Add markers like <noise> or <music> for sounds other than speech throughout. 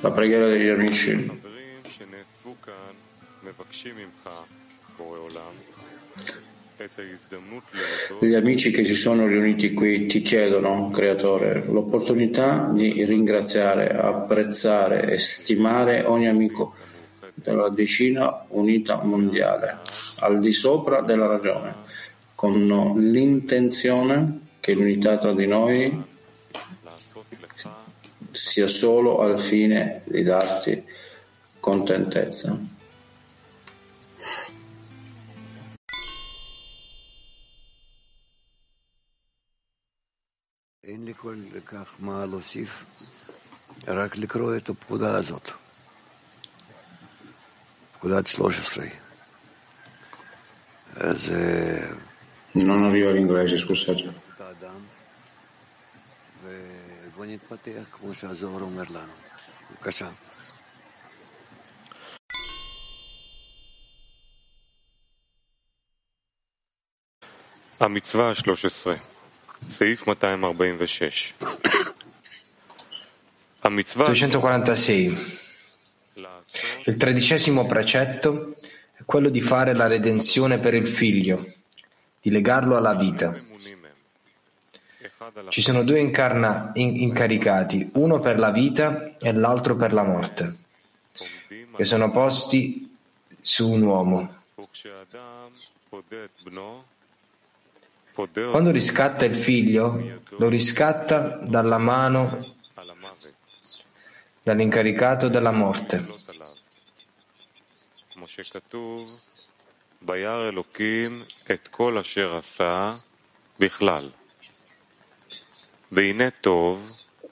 La preghiera degli amici. Gli amici che si sono riuniti qui ti chiedono, Creatore, l'opportunità di ringraziare, apprezzare e stimare ogni amico della decina unita mondiale, al di sopra della ragione, con l'intenzione che l'unità tra di noi sia solo al fine di darti contentezza. אין לי כל כך מה להוסיף, רק לקרוא את הפקודה הזאת, פקודת 13. זה... Non arriva l'inglese, scusate. <coughs> המצווה ה-13, סעיף 246. המצווה 246. Il tredicesimo precetto è quello di fare la redenzione per il figlio, di legarlo alla vita. Ci sono due incarna- in- incaricati, uno per la vita e l'altro per la morte, che sono posti su un uomo. Quando riscatta il figlio, lo riscatta dalla mano dall'incaricato della morte. כמו שכתוב, וירא אלוקים את כל אשר עשה בכלל.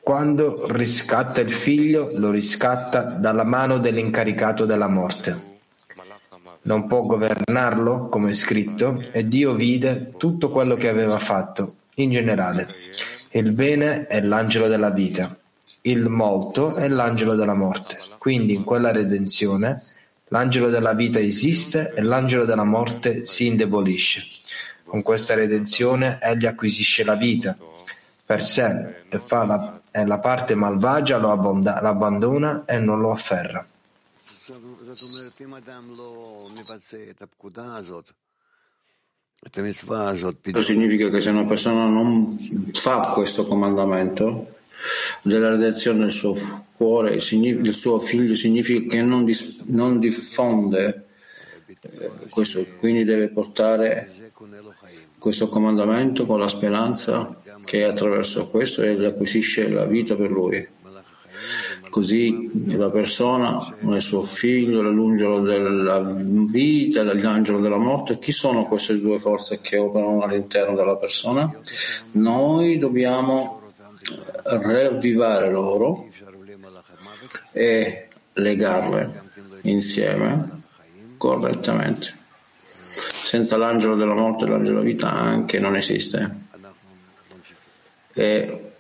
quando riscatta il figlio, lo riscatta dalla mano dell'incaricato della morte. Non può governarlo, come è scritto, e Dio vide tutto quello che aveva fatto, in generale. Il bene è l'angelo della vita, il molto è l'angelo della morte. Quindi in quella redenzione l'angelo della vita esiste e l'angelo della morte si indebolisce. Con questa redenzione egli acquisisce la vita per sé e, la, e la parte malvagia lo abbonda, abbandona e non lo afferra. Questo significa che se una persona non fa questo comandamento della redenzione del suo cuore, del suo figlio, significa che non, dis, non diffonde eh, questo, quindi deve portare questo comandamento con la speranza che attraverso questo egli acquisisce la vita per lui. Così la persona, il suo figlio, l'angelo della vita, l'angelo della morte, chi sono queste due forze che operano all'interno della persona? Noi dobbiamo ravvivare loro e legarle insieme correttamente. Senza l'angelo della morte e l'angelo della vita anche non esiste e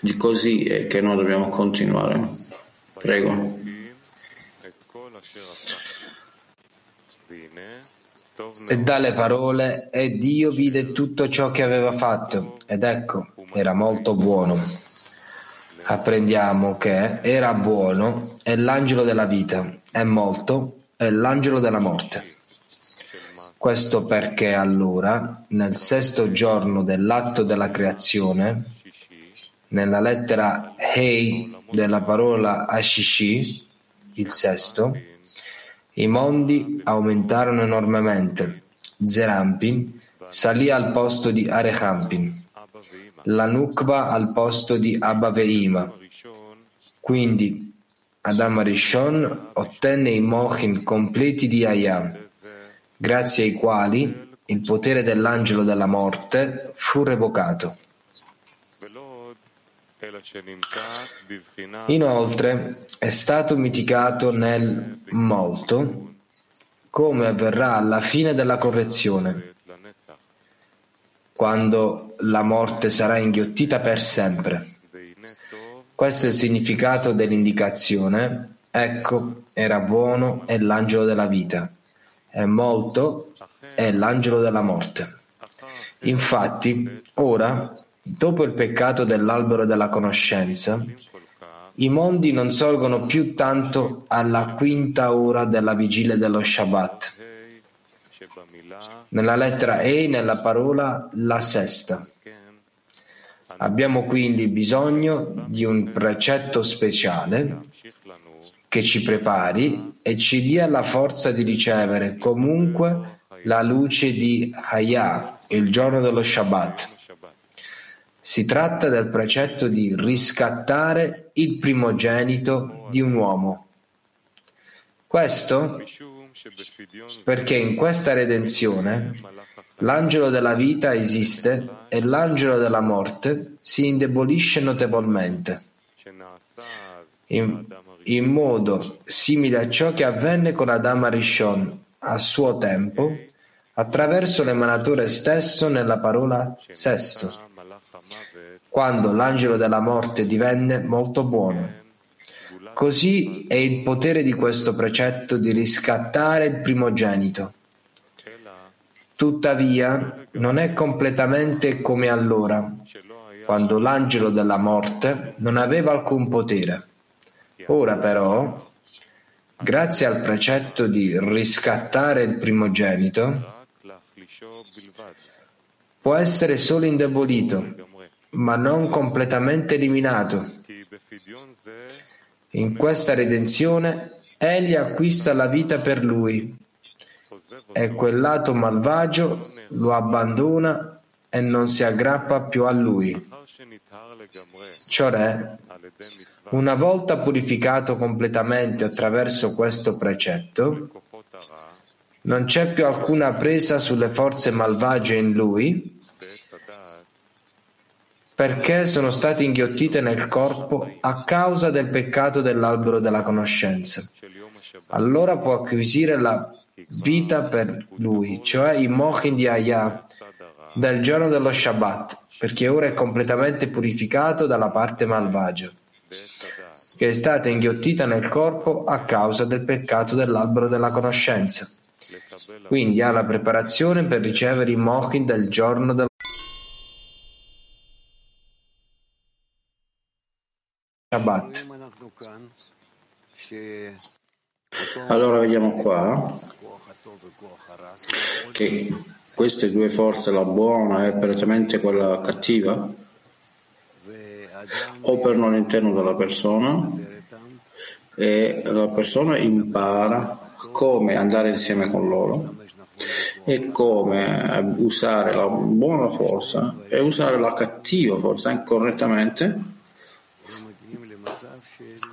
di così è che noi dobbiamo continuare. Prego. E dalle parole, e Dio vide tutto ciò che aveva fatto, ed ecco, era molto buono. Apprendiamo che era buono, è l'angelo della vita, è molto, è l'angelo della morte. Questo perché allora, nel sesto giorno dell'atto della creazione, nella lettera Hei della parola Ashishi, il sesto, i mondi aumentarono enormemente. Zerampin salì al posto di Arehampin, la Nukva al posto di Abaveima. Quindi Adam Rishon ottenne i Mohin completi di Ayam grazie ai quali il potere dell'angelo della morte fu revocato. Inoltre è stato mitigato nel molto come avverrà alla fine della correzione, quando la morte sarà inghiottita per sempre. Questo è il significato dell'indicazione, ecco, era buono e l'angelo della vita è molto è l'angelo della morte. Infatti, ora, dopo il peccato dell'albero della conoscenza, i mondi non sorgono più tanto alla quinta ora della vigilia dello Shabbat. Nella lettera E nella parola la sesta. Abbiamo quindi bisogno di un precetto speciale che ci prepari e ci dia la forza di ricevere comunque la luce di Hayah, il giorno dello Shabbat. Si tratta del precetto di riscattare il primogenito di un uomo. Questo perché in questa redenzione l'angelo della vita esiste e l'angelo della morte si indebolisce notevolmente. In, in modo simile a ciò che avvenne con Adama Rishon a suo tempo, attraverso l'emanatore stesso nella parola sesto, quando l'angelo della morte divenne molto buono. Così è il potere di questo precetto di riscattare il primogenito. Tuttavia, non è completamente come allora, quando l'angelo della morte non aveva alcun potere. Ora però, grazie al precetto di riscattare il primogenito, può essere solo indebolito, ma non completamente eliminato. In questa redenzione egli acquista la vita per lui e quel lato malvagio lo abbandona e non si aggrappa più a lui. Cioè, una volta purificato completamente attraverso questo precetto, non c'è più alcuna presa sulle forze malvagie in lui, perché sono state inghiottite nel corpo a causa del peccato dell'albero della conoscenza. Allora può acquisire la vita per lui, cioè i mochin di Ayah, del giorno dello Shabbat, perché ora è completamente purificato dalla parte malvagia, che è stata inghiottita nel corpo a causa del peccato dell'albero della conoscenza. Quindi ha la preparazione per ricevere i mochin del giorno dello Shabbat. Allora vediamo qua che queste due forze, la buona e prettamente quella cattiva, operano all'interno della persona e la persona impara come andare insieme con loro e come usare la buona forza e usare la cattiva forza correttamente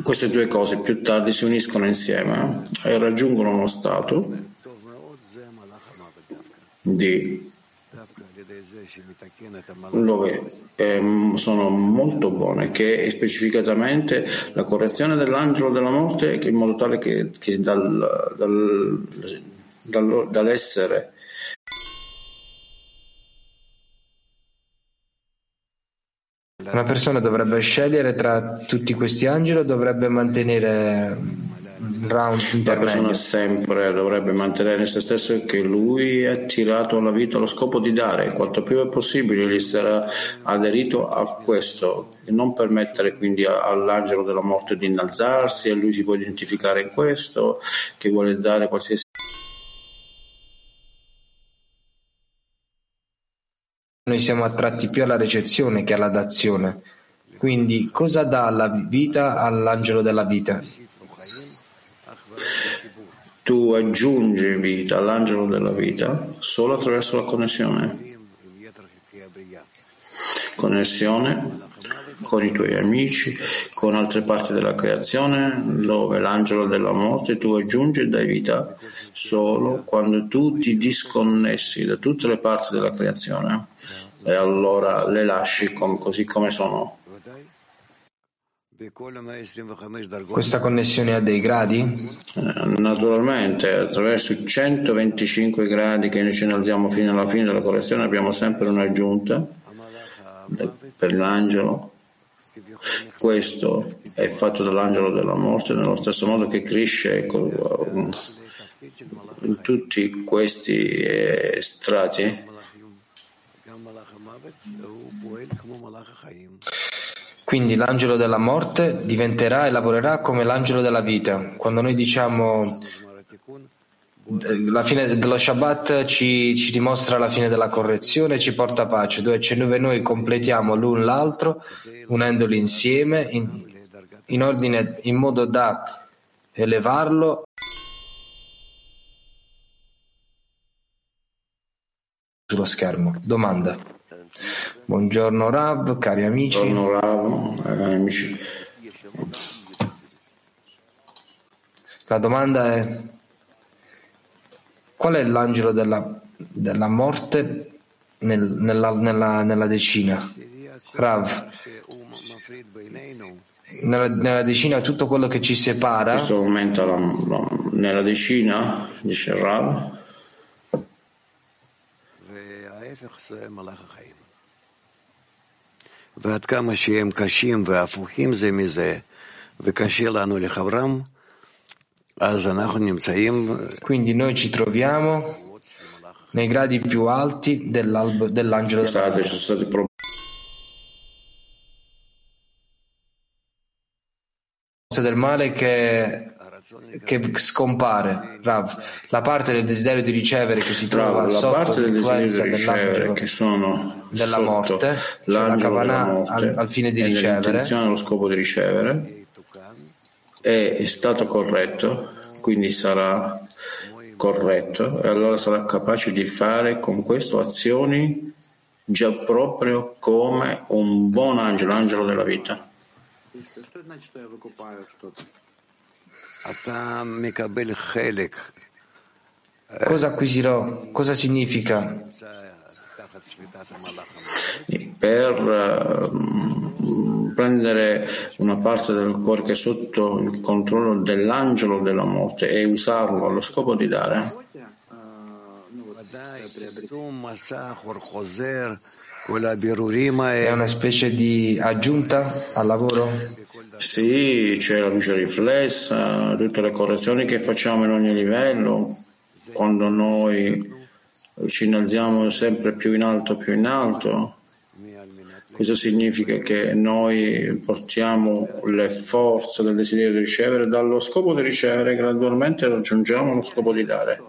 queste due cose più tardi si uniscono insieme e raggiungono uno stato di dove eh, sono molto buone, che è specificatamente la correzione dell'angelo della morte in modo tale che, che dal, dal, dal, dall'essere Una persona dovrebbe scegliere tra tutti questi angeli o dovrebbe mantenere round intermedio? La persona sempre dovrebbe mantenere in se stesso che lui è tirato alla vita allo scopo di dare, quanto più è possibile gli sarà aderito a questo, e non permettere quindi all'angelo della morte di innalzarsi e lui si può identificare in questo, che vuole dare qualsiasi Noi siamo attratti più alla recezione che alla dazione. Quindi cosa dà la vita all'angelo della vita? Tu aggiungi vita all'angelo della vita solo attraverso la connessione. Connessione con i tuoi amici, con altre parti della creazione, dove l'angelo della morte tu aggiungi e dai vita solo quando tu ti disconnessi da tutte le parti della creazione e allora le lasci com- così come sono. Questa connessione ha dei gradi? Eh, naturalmente, attraverso i 125 gradi che noi ci innalziamo fino alla fine della correzione abbiamo sempre un'aggiunta per l'angelo. Questo è fatto dall'angelo della morte nello stesso modo che cresce in tutti questi eh, strati Quindi l'angelo della morte diventerà e lavorerà come l'angelo della vita. Quando noi diciamo la fine dello Shabbat ci, ci, dimostra la fine della correzione ci porta pace, dove, dove noi completiamo l'un l'altro unendoli insieme in, in, ordine, in modo da elevarlo sullo schermo. Domanda. Buongiorno Rav, cari amici. Buongiorno Rav, eh, amici. La domanda è Qual è l'angelo della, della morte nel, nella, nella, nella, decina? Rav. Nella, nella, decina tutto quello che ci separa. In questo momento la, la, nella decina, dice Rav. ועד כמה שהם קשים והפוכים זה מזה, וקשה לנו לחברם, quindi noi ci troviamo nei gradi più alti dell'angelo della morte. del male che, che scompare, Rav, la parte del desiderio di ricevere che si trova Rav, sotto l'influenza dell'angelo che sono della morte, cioè la Kavanah al, al, fine di ricevere, allo scopo di ricevere, è stato corretto, quindi sarà corretto e allora sarà capace di fare con questo azioni già proprio come un buon angelo, angelo della vita. Cosa acquisirò? Cosa significa? Per uh, prendere una parte del cuore che è sotto il controllo dell'angelo della morte e usarlo allo scopo di dare. È una specie di aggiunta al lavoro? Sì, c'è la luce riflessa, tutte le correzioni che facciamo in ogni livello, quando noi ci innalziamo sempre più in alto, più in alto. Questo significa che noi portiamo le forze del desiderio di ricevere dallo scopo di ricevere gradualmente raggiungiamo lo scopo di dare.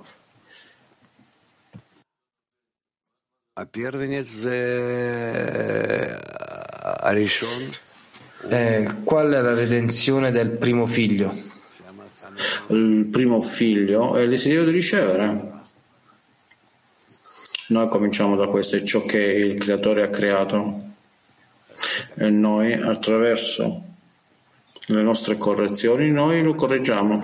Eh, qual è la redenzione del primo figlio? Il primo figlio è il desiderio di ricevere. Noi cominciamo da questo, è ciò che il creatore ha creato e noi attraverso le nostre correzioni noi lo correggiamo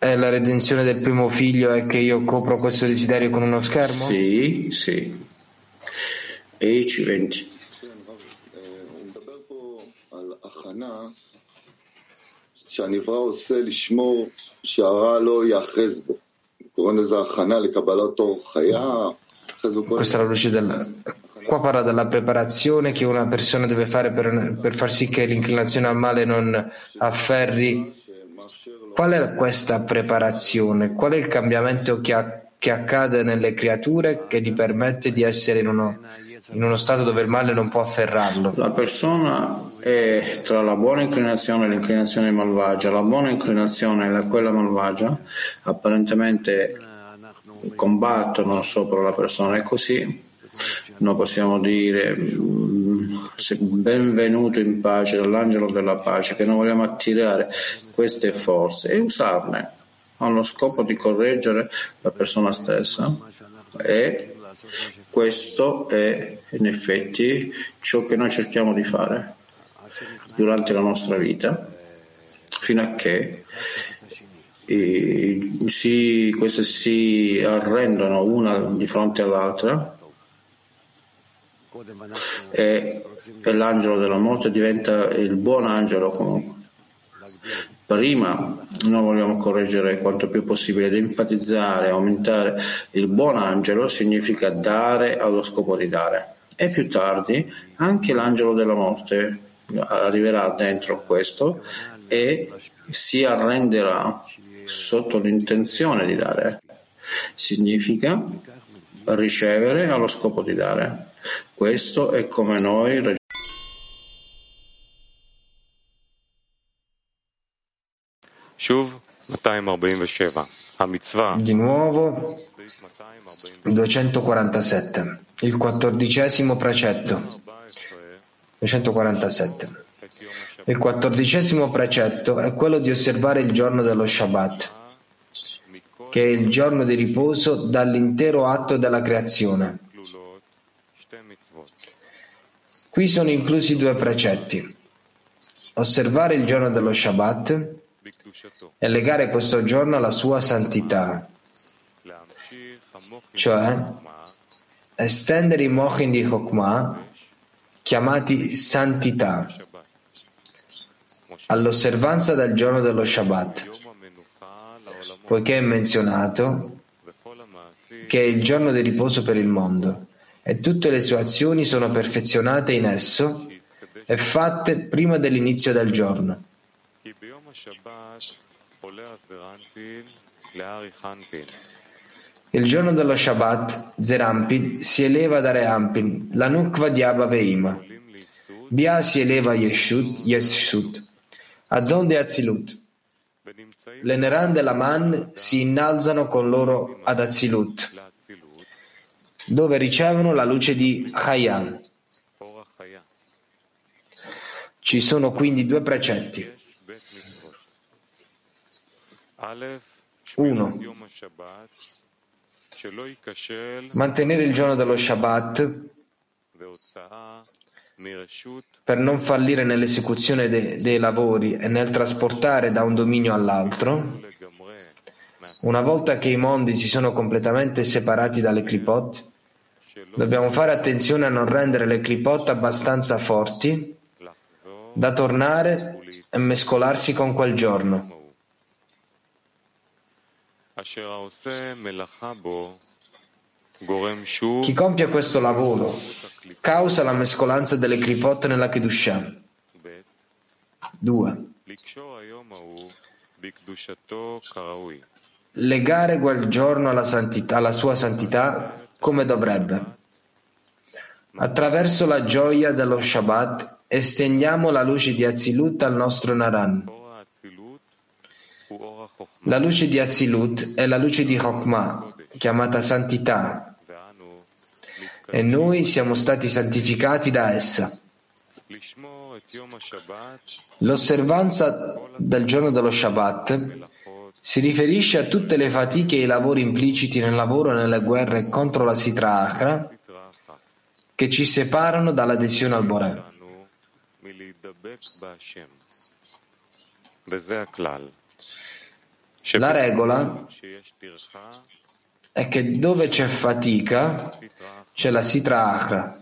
E la redenzione del primo figlio è che io copro questo desiderio con uno schermo? Sì, sì. E ci 20. שהנברא עושה לשמור שהרע לא יאחז בו. קוראים לזה הכנה לקבלת אור חיה. Questa è la luce del... Qua parla della preparazione che una persona deve fare per, per far sì che l'inclinazione al male non afferri. Qual è questa preparazione? Qual è il cambiamento che, ha, che accade nelle creature che gli permette di essere in uno, in uno stato dove il male non può afferrarlo? La persona è tra la buona inclinazione e l'inclinazione malvagia. La buona inclinazione e quella malvagia apparentemente combattono sopra la persona e così noi possiamo dire benvenuto in pace dall'angelo della pace che noi vogliamo attirare queste forze e usarle allo scopo di correggere la persona stessa. E questo è in effetti ciò che noi cerchiamo di fare durante la nostra vita fino a che eh, si, queste si arrendono una di fronte all'altra e, e l'angelo della morte diventa il buon angelo comunque. Prima noi vogliamo correggere quanto più possibile ed enfatizzare, aumentare il buon angelo significa dare allo scopo di dare. E più tardi anche l'angelo della morte arriverà dentro questo e si arrenderà, sotto l'intenzione di dare. Significa ricevere allo scopo di dare. Questo è come noi raggiungiamo Di nuovo 247. Il quattordicesimo precetto. 247. Il quattordicesimo precetto è quello di osservare il giorno dello Shabbat, che è il giorno di riposo dall'intero atto della creazione. Qui sono inclusi due precetti. Osservare il giorno dello Shabbat e legare questo giorno alla sua santità, cioè estendere i mochin di Chokmah, chiamati santità, all'osservanza del giorno dello Shabbat, poiché è menzionato che è il giorno di riposo per il mondo e tutte le sue azioni sono perfezionate in esso e fatte prima dell'inizio del giorno. Il giorno dello Shabbat, Zerampin si eleva da Reampin, la Nukva di Abba Veima. Bia si eleva Yeshut, Yeshut, Azon de Azilut. Le Neran della Man si innalzano con loro ad Azilut, dove ricevono la luce di Chayan. Ci sono quindi due precetti. 1. Mantenere il giorno dello Shabbat per non fallire nell'esecuzione de- dei lavori e nel trasportare da un dominio all'altro, una volta che i mondi si sono completamente separati dalle clipot, dobbiamo fare attenzione a non rendere le clipot abbastanza forti da tornare e mescolarsi con quel giorno. Chi compie questo lavoro causa la mescolanza delle clipot nella Kedushah. 2. Legare quel giorno alla, santità, alla sua santità come dovrebbe. Attraverso la gioia dello Shabbat estendiamo la luce di Azilut al nostro Naran. La luce di Azilut è la luce di Chokmah, chiamata santità, e noi siamo stati santificati da essa. L'osservanza del giorno dello Shabbat si riferisce a tutte le fatiche e i lavori impliciti nel lavoro e nelle guerre contro la Sitra Achra che ci separano dall'adesione al Boré. La regola è che dove c'è fatica c'è la Sitra Achra,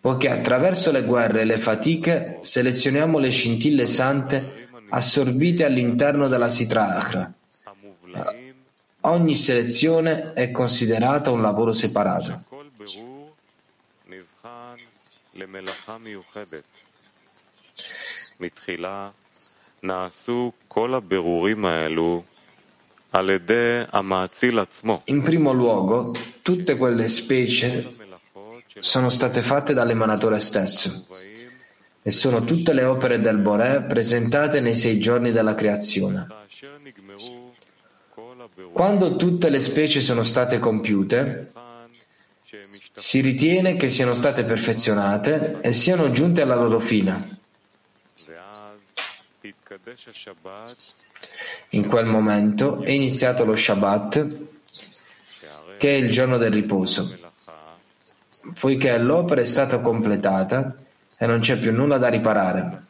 poiché attraverso le guerre e le fatiche selezioniamo le scintille sante assorbite all'interno della Sitra Achra. Ogni selezione è considerata un lavoro separato. In primo luogo, tutte quelle specie sono state fatte dall'emanatore stesso e sono tutte le opere del Boré presentate nei sei giorni della creazione. Quando tutte le specie sono state compiute, si ritiene che siano state perfezionate e siano giunte alla loro fine. In quel momento è iniziato lo Shabbat, che è il giorno del riposo, poiché l'opera è stata completata e non c'è più nulla da riparare.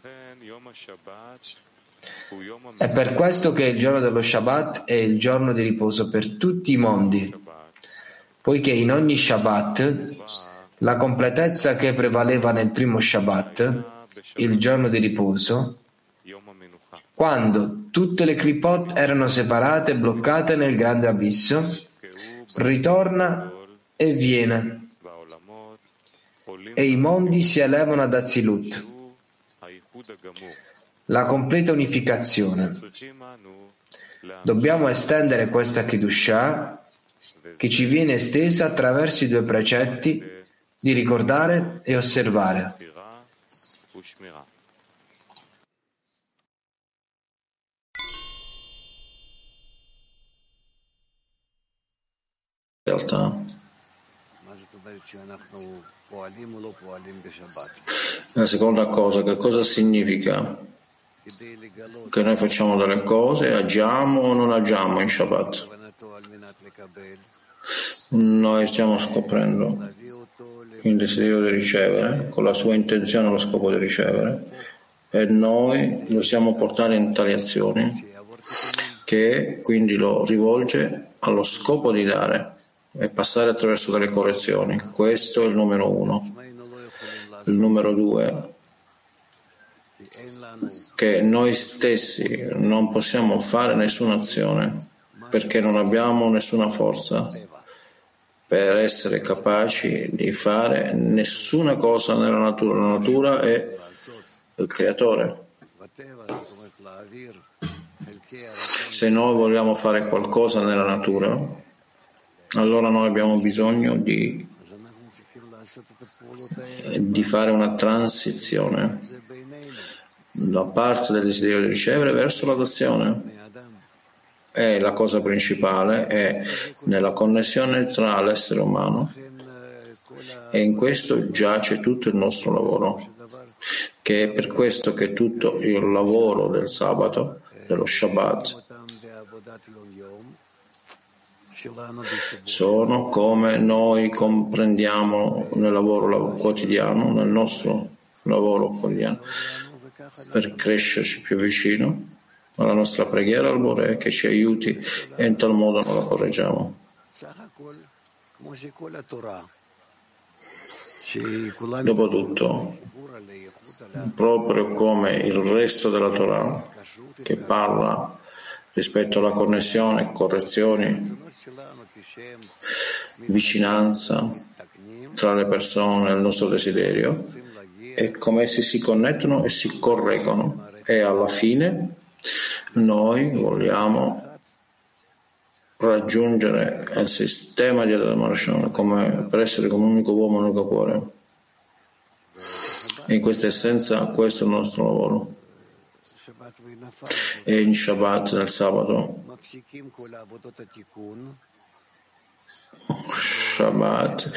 È per questo che il giorno dello Shabbat è il giorno di riposo per tutti i mondi, poiché in ogni Shabbat la completezza che prevaleva nel primo Shabbat, il giorno di riposo, quando tutte le clipot erano separate e bloccate nel grande abisso, ritorna e viene, e i mondi si elevano ad Azilut, la completa unificazione. Dobbiamo estendere questa Kiddushah che ci viene estesa attraverso i due precetti di ricordare e osservare. realtà. La seconda cosa, che cosa significa? Che noi facciamo delle cose, agiamo o non agiamo in Shabbat. Noi stiamo scoprendo il desiderio di ricevere, con la sua intenzione lo scopo di ricevere, e noi lo possiamo portare in tali azioni, che quindi lo rivolge allo scopo di dare e passare attraverso delle correzioni. Questo è il numero uno. Il numero due, che noi stessi non possiamo fare nessuna azione perché non abbiamo nessuna forza per essere capaci di fare nessuna cosa nella natura. La natura è il creatore. Se noi vogliamo fare qualcosa nella natura, allora noi abbiamo bisogno di, di fare una transizione da parte del desiderio di ricevere verso l'adozione. E la cosa principale è nella connessione tra l'essere umano e in questo giace tutto il nostro lavoro, che è per questo che tutto il lavoro del sabato, dello Shabbat, sono come noi comprendiamo nel lavoro quotidiano, nel nostro lavoro quotidiano, per crescerci più vicino alla nostra preghiera al Bore che ci aiuti e in tal modo non la correggiamo. Dopotutto, proprio come il resto della Torah che parla rispetto alla connessione, correzioni, vicinanza tra le persone e il nostro desiderio, è come essi si connettono e si correggono e alla fine noi vogliamo raggiungere il sistema di Adamarshan come per essere come un unico uomo, un unico cuore. E in questa essenza questo è il nostro lavoro. E in Shabbat, nel sabato, Shabbat,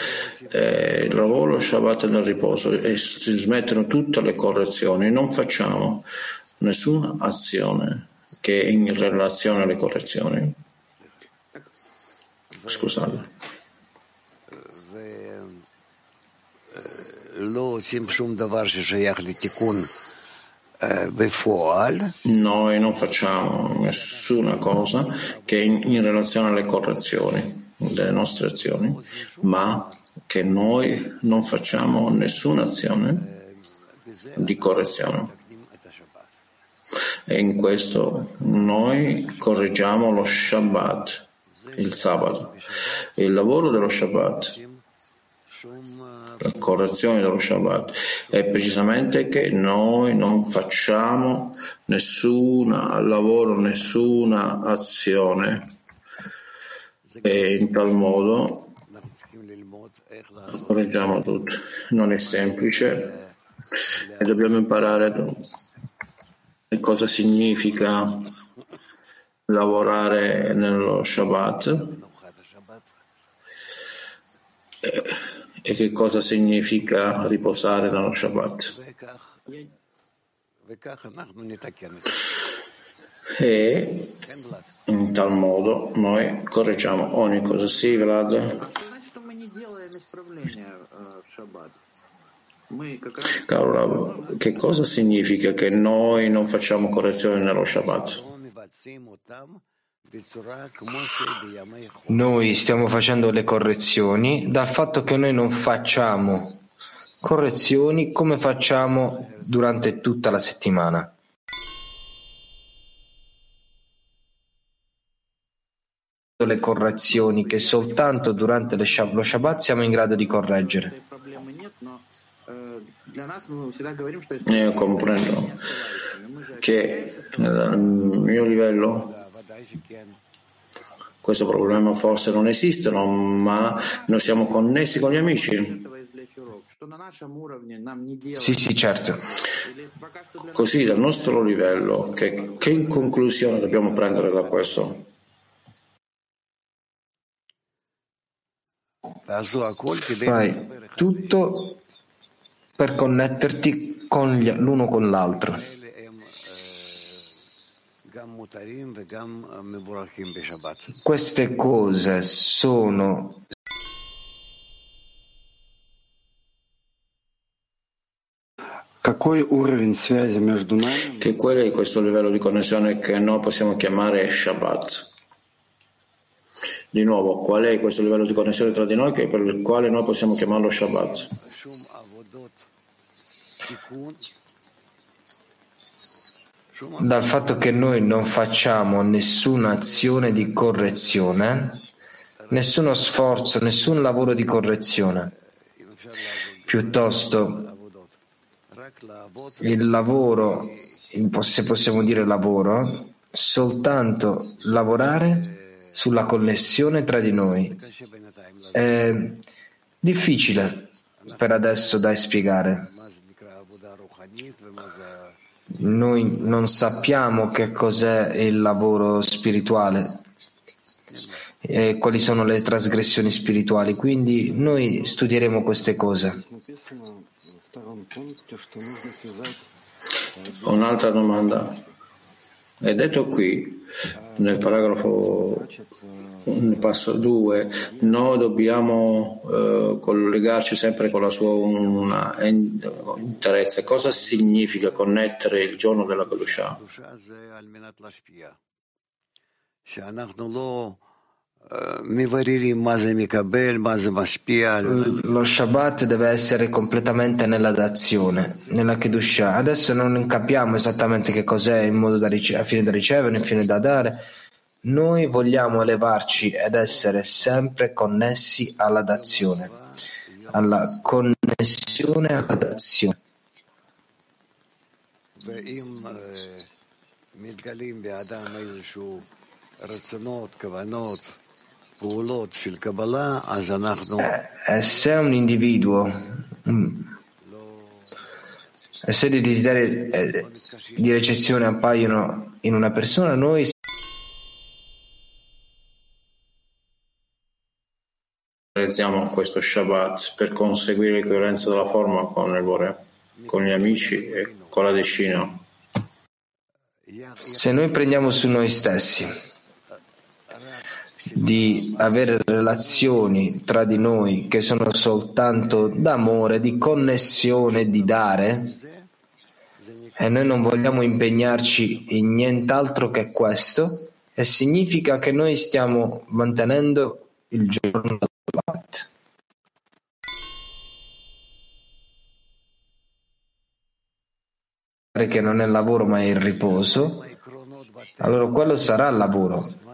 eh, il lavoro Shabbat è nel riposo e si smettono tutte le correzioni, non facciamo nessuna azione che è in relazione alle correzioni. Scusate. Noi non facciamo nessuna cosa che è in relazione alle correzioni delle nostre azioni, ma che noi non facciamo nessuna azione di correzione. E in questo noi correggiamo lo Shabbat, il sabato. Il lavoro dello Shabbat, correzione dello Shabbat, è precisamente che noi non facciamo nessun lavoro, nessuna azione e in tal modo correggiamo tutto. Non è semplice. E dobbiamo imparare cosa significa lavorare nello Shabbat e che cosa significa riposare nello Shabbat. E in tal modo noi correggiamo ogni cosa. Sì, Vlad. Caro che cosa significa che noi non facciamo correzioni nello Shabbat? Noi stiamo facendo le correzioni dal fatto che noi non facciamo correzioni come facciamo durante tutta la settimana. le correzioni che soltanto durante lo Shabbat siamo in grado di correggere. Io comprendo che nel mio livello Questo problema forse non esiste, ma noi siamo connessi con gli amici. Sì, sì, certo. Così dal nostro livello, che, che in conclusione dobbiamo prendere da questo? Fai tutto per connetterti con gli, l'uno con l'altro. Queste cose sono Che qual è questo livello di connessione che noi possiamo chiamare Shabbat? Di nuovo, qual è questo livello di connessione tra di noi che per il quale noi possiamo chiamarlo Shabbat? Dal fatto che noi non facciamo nessuna azione di correzione, nessuno sforzo, nessun lavoro di correzione. Piuttosto il lavoro, se possiamo dire lavoro, soltanto lavorare sulla connessione tra di noi. È difficile per adesso da spiegare. Noi non sappiamo che cos'è il lavoro spirituale e quali sono le trasgressioni spirituali, quindi noi studieremo queste cose. Un'altra domanda. È detto qui, nel paragrafo, nel passo 2, noi dobbiamo eh, collegarci sempre con la sua una, interezza. Cosa significa connettere il giorno della Kedusha? Lo Shabbat deve essere completamente nella dazione, nella Kedusha. Adesso non capiamo esattamente che cos'è in modo da rice- a fine da ricevere, in fine da dare. Noi vogliamo elevarci ed essere sempre connessi alla dazione, alla connessione alla dazione. E se un individuo mm, e se dei desideri eh, di ricezione appaiono in una persona, noi realizziamo questo Shabbat per conseguire coerenza della forma con il Bore, con gli amici e con la decina. Se noi prendiamo su noi stessi di avere relazioni tra di noi che sono soltanto d'amore, di connessione, di dare, e noi non vogliamo impegnarci in nient'altro che questo, e significa che noi stiamo mantenendo il giorno del Shabbat. che non è lavoro ma è il riposo, allora quello sarà il lavoro.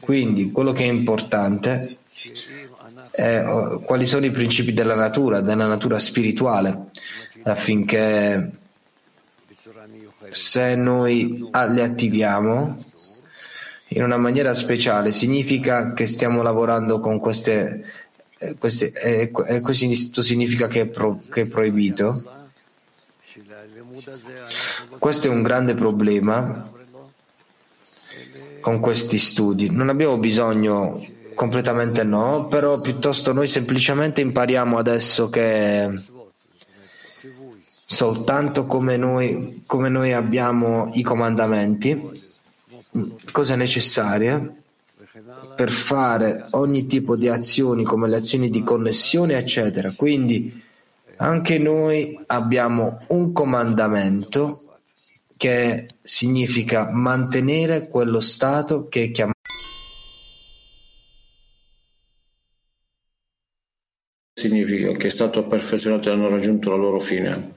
Quindi quello che è importante è oh, quali sono i principi della natura, della natura spirituale, affinché se noi li attiviamo in una maniera speciale significa che stiamo lavorando con queste, eh, queste e questo significa che è, pro, che è proibito. Questo è un grande problema con questi studi. Non abbiamo bisogno completamente no, però piuttosto noi semplicemente impariamo adesso che soltanto come noi, come noi abbiamo i comandamenti, cose necessarie per fare ogni tipo di azioni come le azioni di connessione, eccetera. Quindi anche noi abbiamo un comandamento che significa mantenere quello stato che è chiamato significa che è stato perfezionato e hanno raggiunto la loro fine.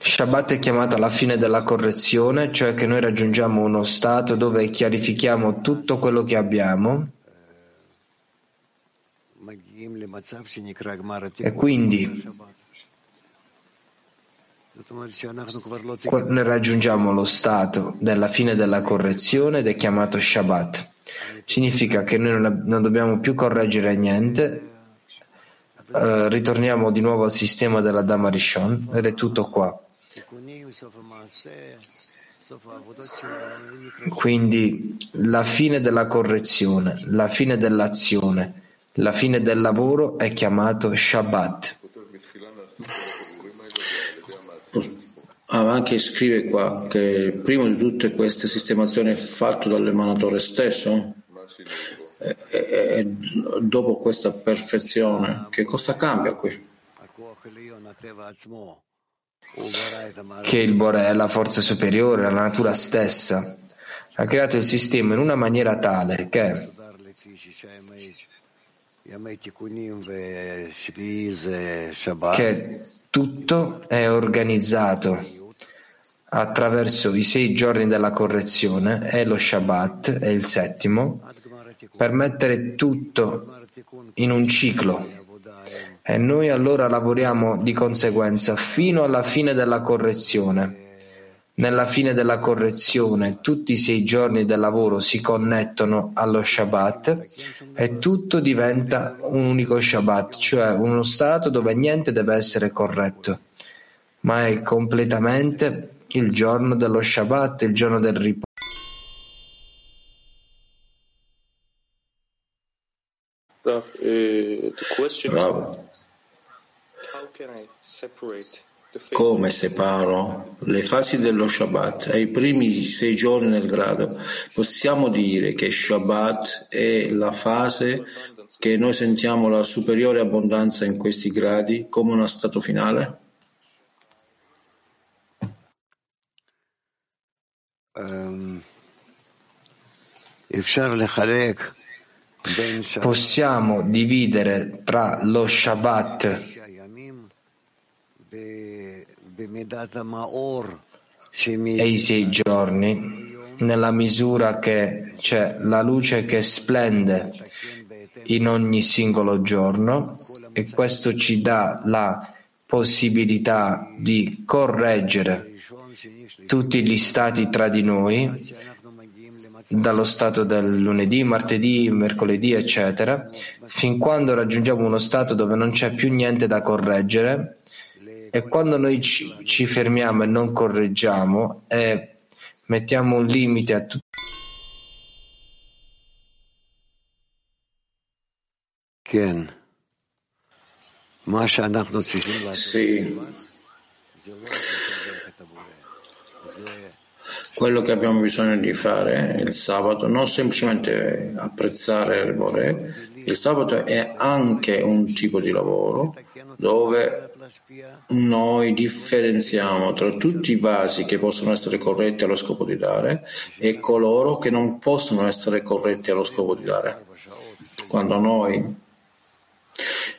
Shabbat è chiamata la fine della correzione, cioè che noi raggiungiamo uno stato dove chiarifichiamo tutto quello che abbiamo e quindi Noi raggiungiamo lo stato della fine della correzione ed è chiamato Shabbat. Significa che noi non dobbiamo più correggere niente, eh, ritorniamo di nuovo al sistema della Dama Rishon ed è tutto qua. Quindi la fine della correzione, la fine dell'azione, la fine del lavoro è chiamato Shabbat. Ah, anche scrive qua che prima di tutte queste sistemazioni è fatto dall'emanatore stesso? E, e, e dopo questa perfezione che cosa cambia qui? che il Bore è la forza superiore, la natura stessa, ha creato il sistema in una maniera tale che che tutto è organizzato attraverso i sei giorni della correzione e lo Shabbat è il settimo per mettere tutto in un ciclo e noi allora lavoriamo di conseguenza fino alla fine della correzione. Nella fine della correzione tutti i sei giorni del lavoro si connettono allo Shabbat e tutto diventa un unico Shabbat, cioè uno stato dove niente deve essere corretto, ma è completamente il giorno dello Shabbat, il giorno del riposo. Bravo. Come separo le fasi dello Shabbat ai primi sei giorni del grado? Possiamo dire che Shabbat è la fase che noi sentiamo la superiore abbondanza in questi gradi come uno stato finale? Possiamo dividere tra lo Shabbat e i sei giorni nella misura che c'è la luce che splende in ogni singolo giorno e questo ci dà la possibilità di correggere tutti gli stati tra di noi dallo stato del lunedì, martedì, mercoledì, eccetera, fin quando raggiungiamo uno stato dove non c'è più niente da correggere e quando noi ci, ci fermiamo e non correggiamo e mettiamo un limite a tutto Sì. Quello che abbiamo bisogno di fare il sabato, non semplicemente apprezzare il Bore, il sabato è anche un tipo di lavoro dove noi differenziamo tra tutti i vasi che possono essere corretti allo scopo di dare e coloro che non possono essere corretti allo scopo di dare. Quando noi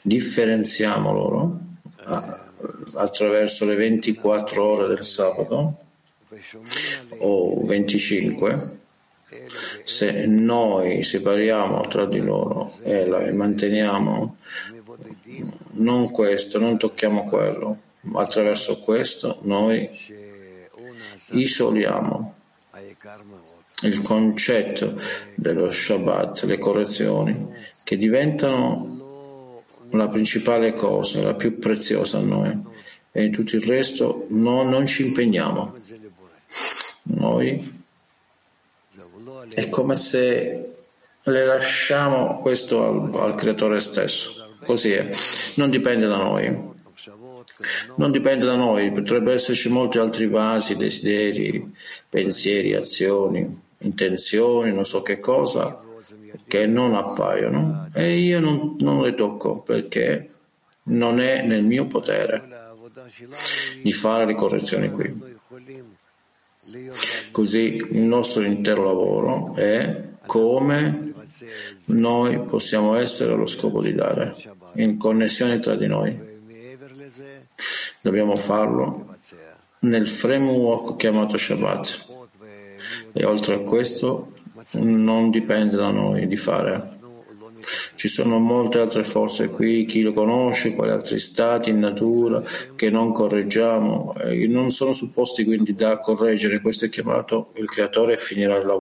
differenziamo loro attraverso le 24 ore del sabato, o 25, se noi separiamo tra di loro e, manteniamo non questo, non tocchiamo quello, ma attraverso questo noi isoliamo il concetto dello Shabbat, le correzioni, che diventano la principale cosa, la più preziosa a noi e in tutto il resto no, non ci impegniamo. Noi è come se le lasciamo questo al, al creatore stesso. Così è. Non dipende da noi. Non dipende da noi, potrebbero esserci molti altri vasi, desideri, pensieri, azioni, intenzioni, non so che cosa, che non appaiono e io non, non le tocco perché non è nel mio potere di fare le correzioni qui. Così il nostro intero lavoro è come noi possiamo essere allo scopo di dare, in connessione tra di noi. Dobbiamo farlo nel framework chiamato Shabbat. E oltre a questo non dipende da noi di fare. Ci Ci sono molte altre forze qui, chi lo conosce, quali altri stati in natura che non correggiamo, e non sono supposti quindi da correggere, questo è chiamato il creatore e finirà il lavoro.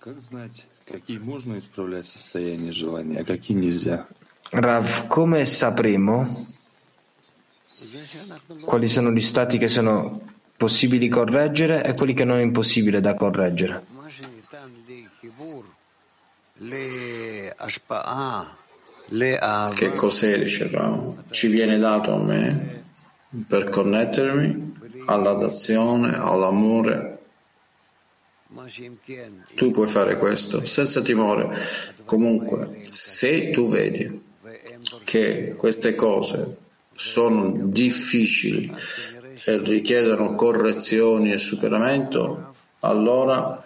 Как знать, какие можно исправлять состояние желания, а какие нельзя? Rav, come sapremo quali sono gli stati che sono possibili correggere e quelli che non è impossibile da correggere? Che cos'è, dice Rav? Ci viene dato a me per connettermi all'adazione, all'amore tu puoi fare questo senza timore. Comunque, se tu vedi che queste cose sono difficili e richiedono correzioni e superamento, allora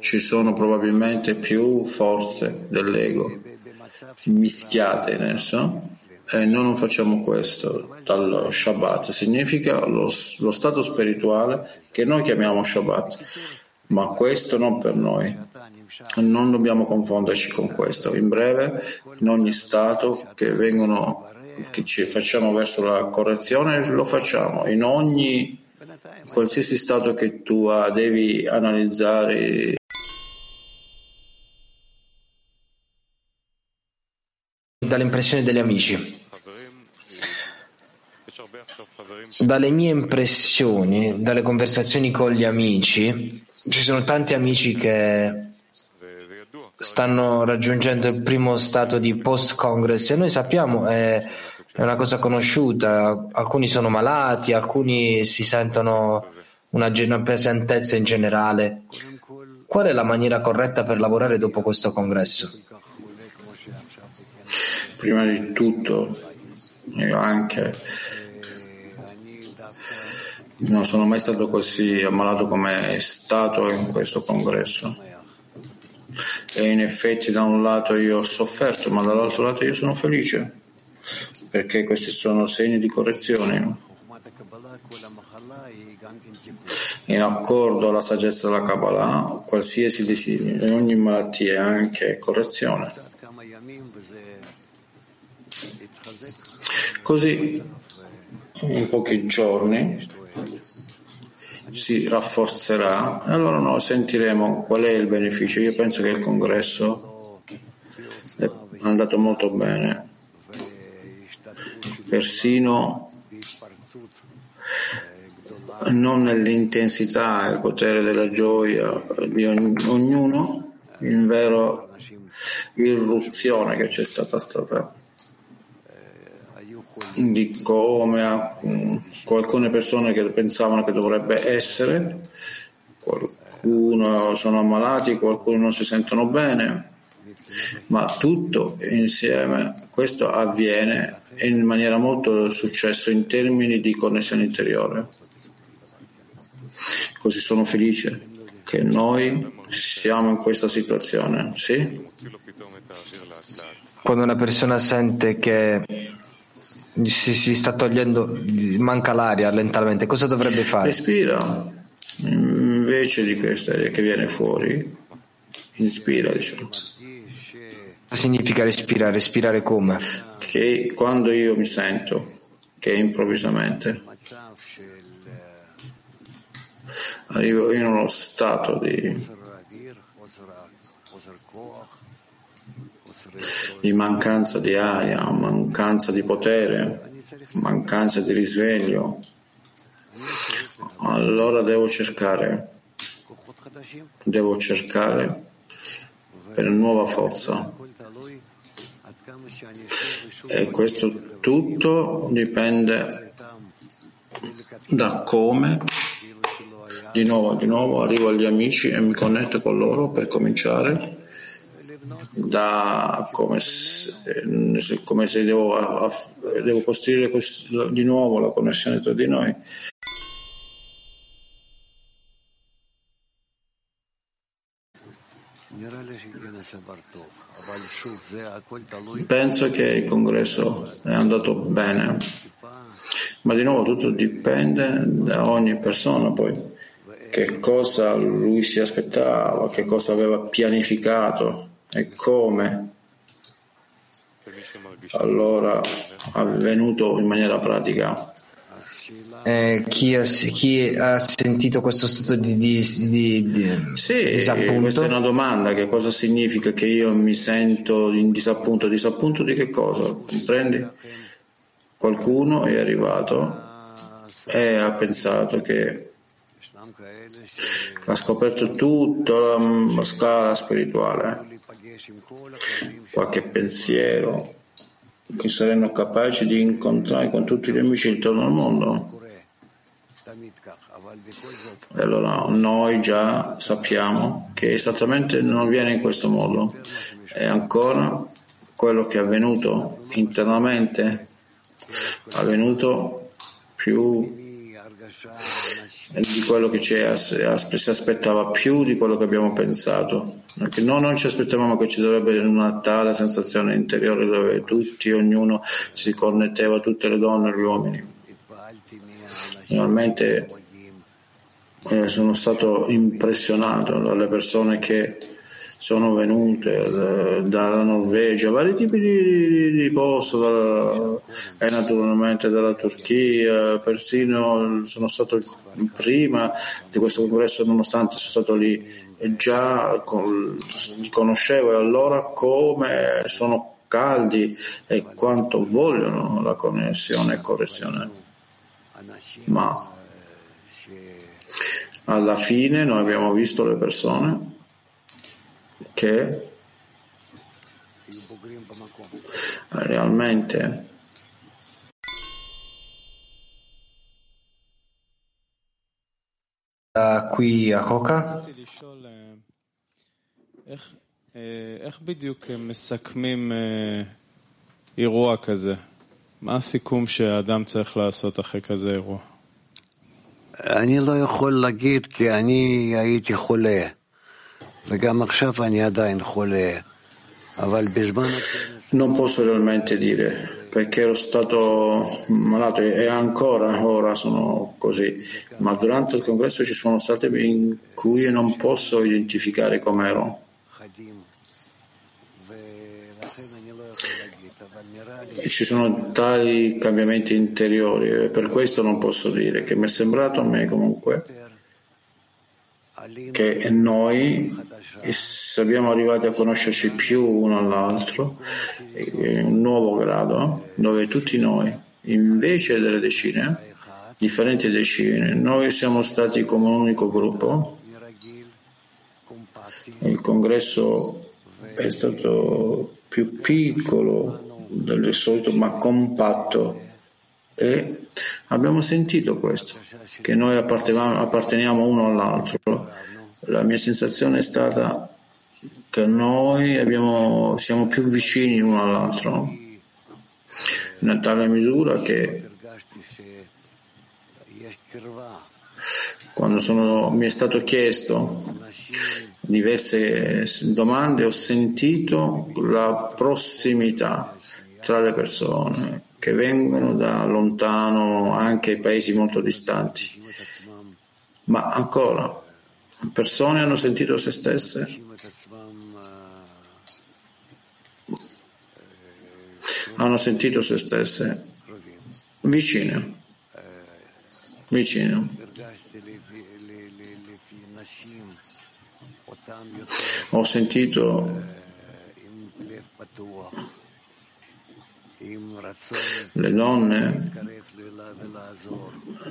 ci sono probabilmente più forze dell'ego mischiate in esso e noi non facciamo questo dal Shabbat. Significa lo, lo stato spirituale che noi chiamiamo Shabbat ma questo non per noi. Non dobbiamo confonderci con questo. In breve, in ogni stato che vengono che ci facciamo verso la correzione, lo facciamo. In ogni qualsiasi stato che tu ha, devi analizzare dalle impressioni degli amici. Dalle mie impressioni, dalle conversazioni con gli amici, ci sono tanti amici che stanno raggiungendo il primo stato di post-congress e noi sappiamo è, è una cosa conosciuta, alcuni sono malati, alcuni si sentono una, pesantezza in generale. Qual è la maniera corretta per lavorare dopo questo congresso? Prima di tutto, io anche non sono mai stato così ammalato come è stato in questo congresso. E in effetti da un lato io ho sofferto, ma dall'altro lato io sono felice, perché questi sono segni di correzione. In accordo alla saggezza della Kabbalah, qualsiasi desiderio, ogni malattia è anche correzione. Così, in pochi giorni, si rafforzerà e allora noi sentiremo qual è il beneficio. Io penso che il congresso è andato molto bene, persino non nell'intensità e il potere della gioia di ognuno, in vero irruzione che c'è stata stata di come alcune persone che pensavano che dovrebbe essere, qualcuno sono ammalati, qualcuno non si sentono bene, ma tutto insieme questo avviene in maniera molto successo in termini di connessione interiore. Così sono felice che noi siamo in questa situazione, sì? Quando una persona sente che si, si sta togliendo, manca l'aria lentamente, cosa dovrebbe fare? Respira, invece di questa aria che viene fuori, inspira, diciamo. Cosa significa respirare? Respirare come? Che quando io mi sento che improvvisamente arrivo in uno stato di, di mancanza di aria, mancanza di potere, mancanza di risveglio, allora devo cercare, devo cercare per nuova forza. E questo tutto dipende da come di nuovo, di nuovo arrivo agli amici e mi connetto con loro per cominciare da come se, come se devo, devo costruire di nuovo la connessione tra di noi. Penso che il congresso è andato bene, ma di nuovo tutto dipende da ogni persona poi. che cosa lui si aspettava, che cosa aveva pianificato e come allora avvenuto in maniera pratica. Eh, chi, ha, chi, ha, sentito questo stato di, di, di, di sì, disappunto? questa è una domanda, che cosa significa che io mi sento in disappunto? Disappunto di che cosa? Prendi? Qualcuno è arrivato e ha pensato che ha scoperto tutta la, la scala spirituale, qualche pensiero, che saranno capaci di incontrare con tutti gli amici intorno al mondo. Allora noi già sappiamo che esattamente non avviene in questo modo. E ancora quello che è avvenuto internamente è avvenuto più di quello che ci si aspettava più di quello che abbiamo pensato. Perché noi non ci aspettavamo che ci dovrebbe una tale sensazione interiore dove tutti, ognuno si connetteva, tutte le donne e gli uomini. Finalmente eh, sono stato impressionato dalle persone che sono venute eh, dalla Norvegia, vari tipi di, di posto, dalla, e naturalmente dalla Turchia, persino sono stato prima di questo congresso, nonostante sono stato lì già con, conoscevo e allora come sono caldi e quanto vogliono la connessione e correzione. Ma alla fine noi abbiamo visto le persone che realmente qui a Coca איך בדיוק מסכמים אירוע כזה? מה הסיכום שהאדם צריך לעשות אחרי כזה אירוע? אני לא יכול להגיד כי אני הייתי חולה, וגם עכשיו אני עדיין חולה, אבל בזמן... Non posso realmente dire perché ero stato malato e ancora ora sono così, ma durante il congresso ci sono stati in cui non posso identificare com'ero. Ci sono tali cambiamenti interiori e per questo non posso dire che mi è sembrato a me comunque che noi siamo arrivati a conoscerci più uno all'altro in un nuovo grado dove tutti noi invece delle decine differenti decine noi siamo stati come un unico gruppo. Il congresso è stato più piccolo del solito ma compatto. E abbiamo sentito questo, che noi apparteniamo uno all'altro. La mia sensazione è stata che noi abbiamo, siamo più vicini uno all'altro, in tale misura che quando sono, mi è stato chiesto diverse domande ho sentito la prossimità tra le persone che vengono da lontano, anche paesi molto distanti. Ma ancora, persone hanno sentito se stesse? Hanno sentito se stesse vicine, vicine. Ho sentito le donne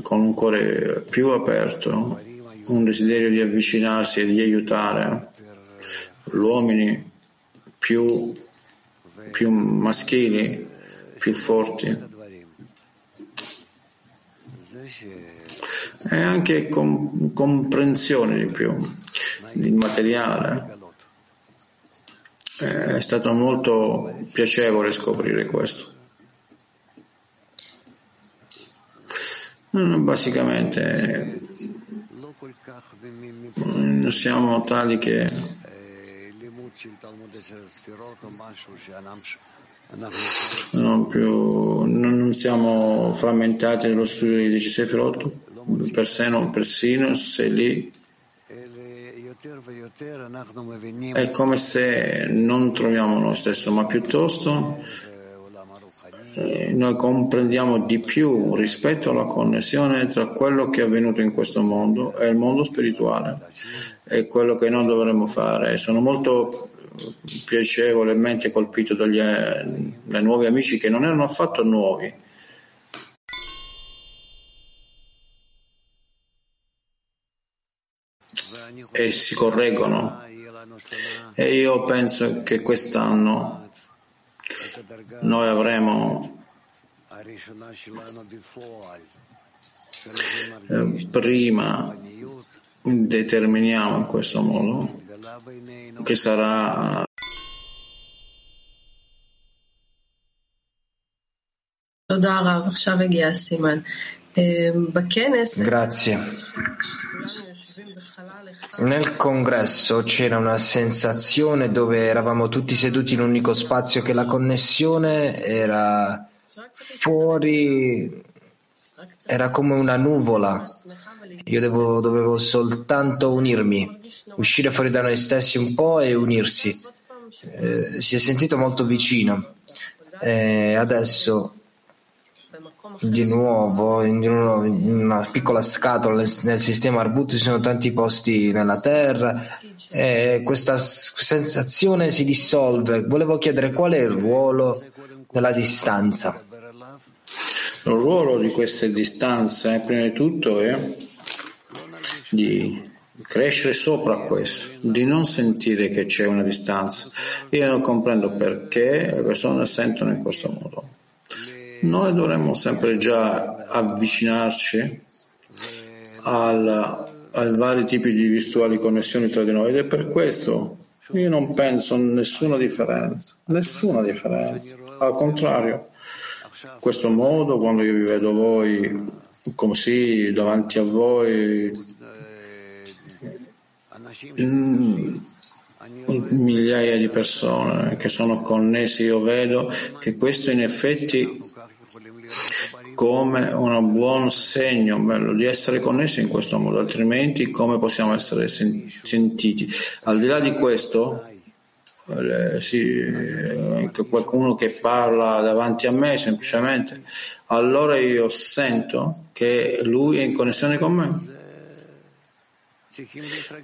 con un cuore più aperto, un desiderio di avvicinarsi e di aiutare, gli uomini più, più maschili, più forti. E anche com- comprensione di più, di materiale. È stato molto piacevole scoprire questo. Basicamente non siamo tali che non, più, non siamo frammentati nello studio di 10 Sefirot persino, persino se lì è come se non troviamo noi stessi, ma piuttosto eh, noi comprendiamo di più rispetto alla connessione tra quello che è avvenuto in questo mondo e il mondo spirituale e quello che noi dovremmo fare. Sono molto piacevolmente colpito dagli dai nuovi amici che non erano affatto nuovi. E si correggono. E io penso che quest'anno noi avremo eh, prima determiniamo in questo modo che sarà Grazie. Nel congresso c'era una sensazione dove eravamo tutti seduti in un unico spazio che la connessione era fuori, era come una nuvola. Io devo, dovevo soltanto unirmi, uscire fuori da noi stessi un po' e unirsi. Eh, si è sentito molto vicino. E adesso di nuovo in una piccola scatola nel sistema Arbut ci sono tanti posti nella terra e questa sensazione si dissolve. Volevo chiedere qual è il ruolo della distanza. Il ruolo di queste distanze, prima di tutto, è di crescere sopra questo, di non sentire che c'è una distanza. Io non comprendo perché le persone sentono in questo modo. Noi dovremmo sempre già avvicinarci al, ai vari tipi di virtuali connessioni tra di noi ed è per questo io non penso nessuna differenza, nessuna differenza. Al contrario, in questo modo, quando io vi vedo voi così davanti a voi, mm, migliaia di persone che sono connesse, io vedo che questo in effetti come un buon segno bello di essere connessi in questo modo, altrimenti come possiamo essere sentiti? Al di là di questo, eh, sì, eh, qualcuno che parla davanti a me semplicemente, allora io sento che lui è in connessione con me.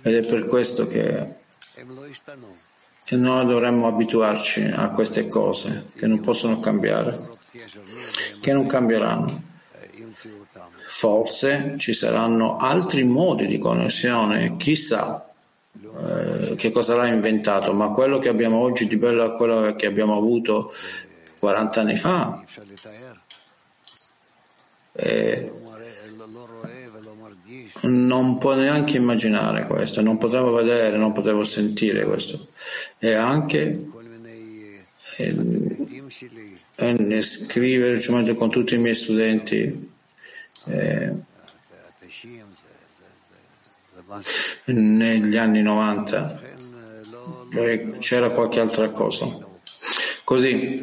Ed è per questo che noi dovremmo abituarci a queste cose che non possono cambiare che non cambieranno. Forse ci saranno altri modi di connessione, chissà eh, che cosa l'ha inventato, ma quello che abbiamo oggi di bello è quello che abbiamo avuto 40 anni fa. E non può neanche immaginare questo, non potevo vedere, non potevo sentire questo. E anche eh, e scrivere cioè, con tutti i miei studenti eh, negli anni 90 c'era qualche altra cosa. Così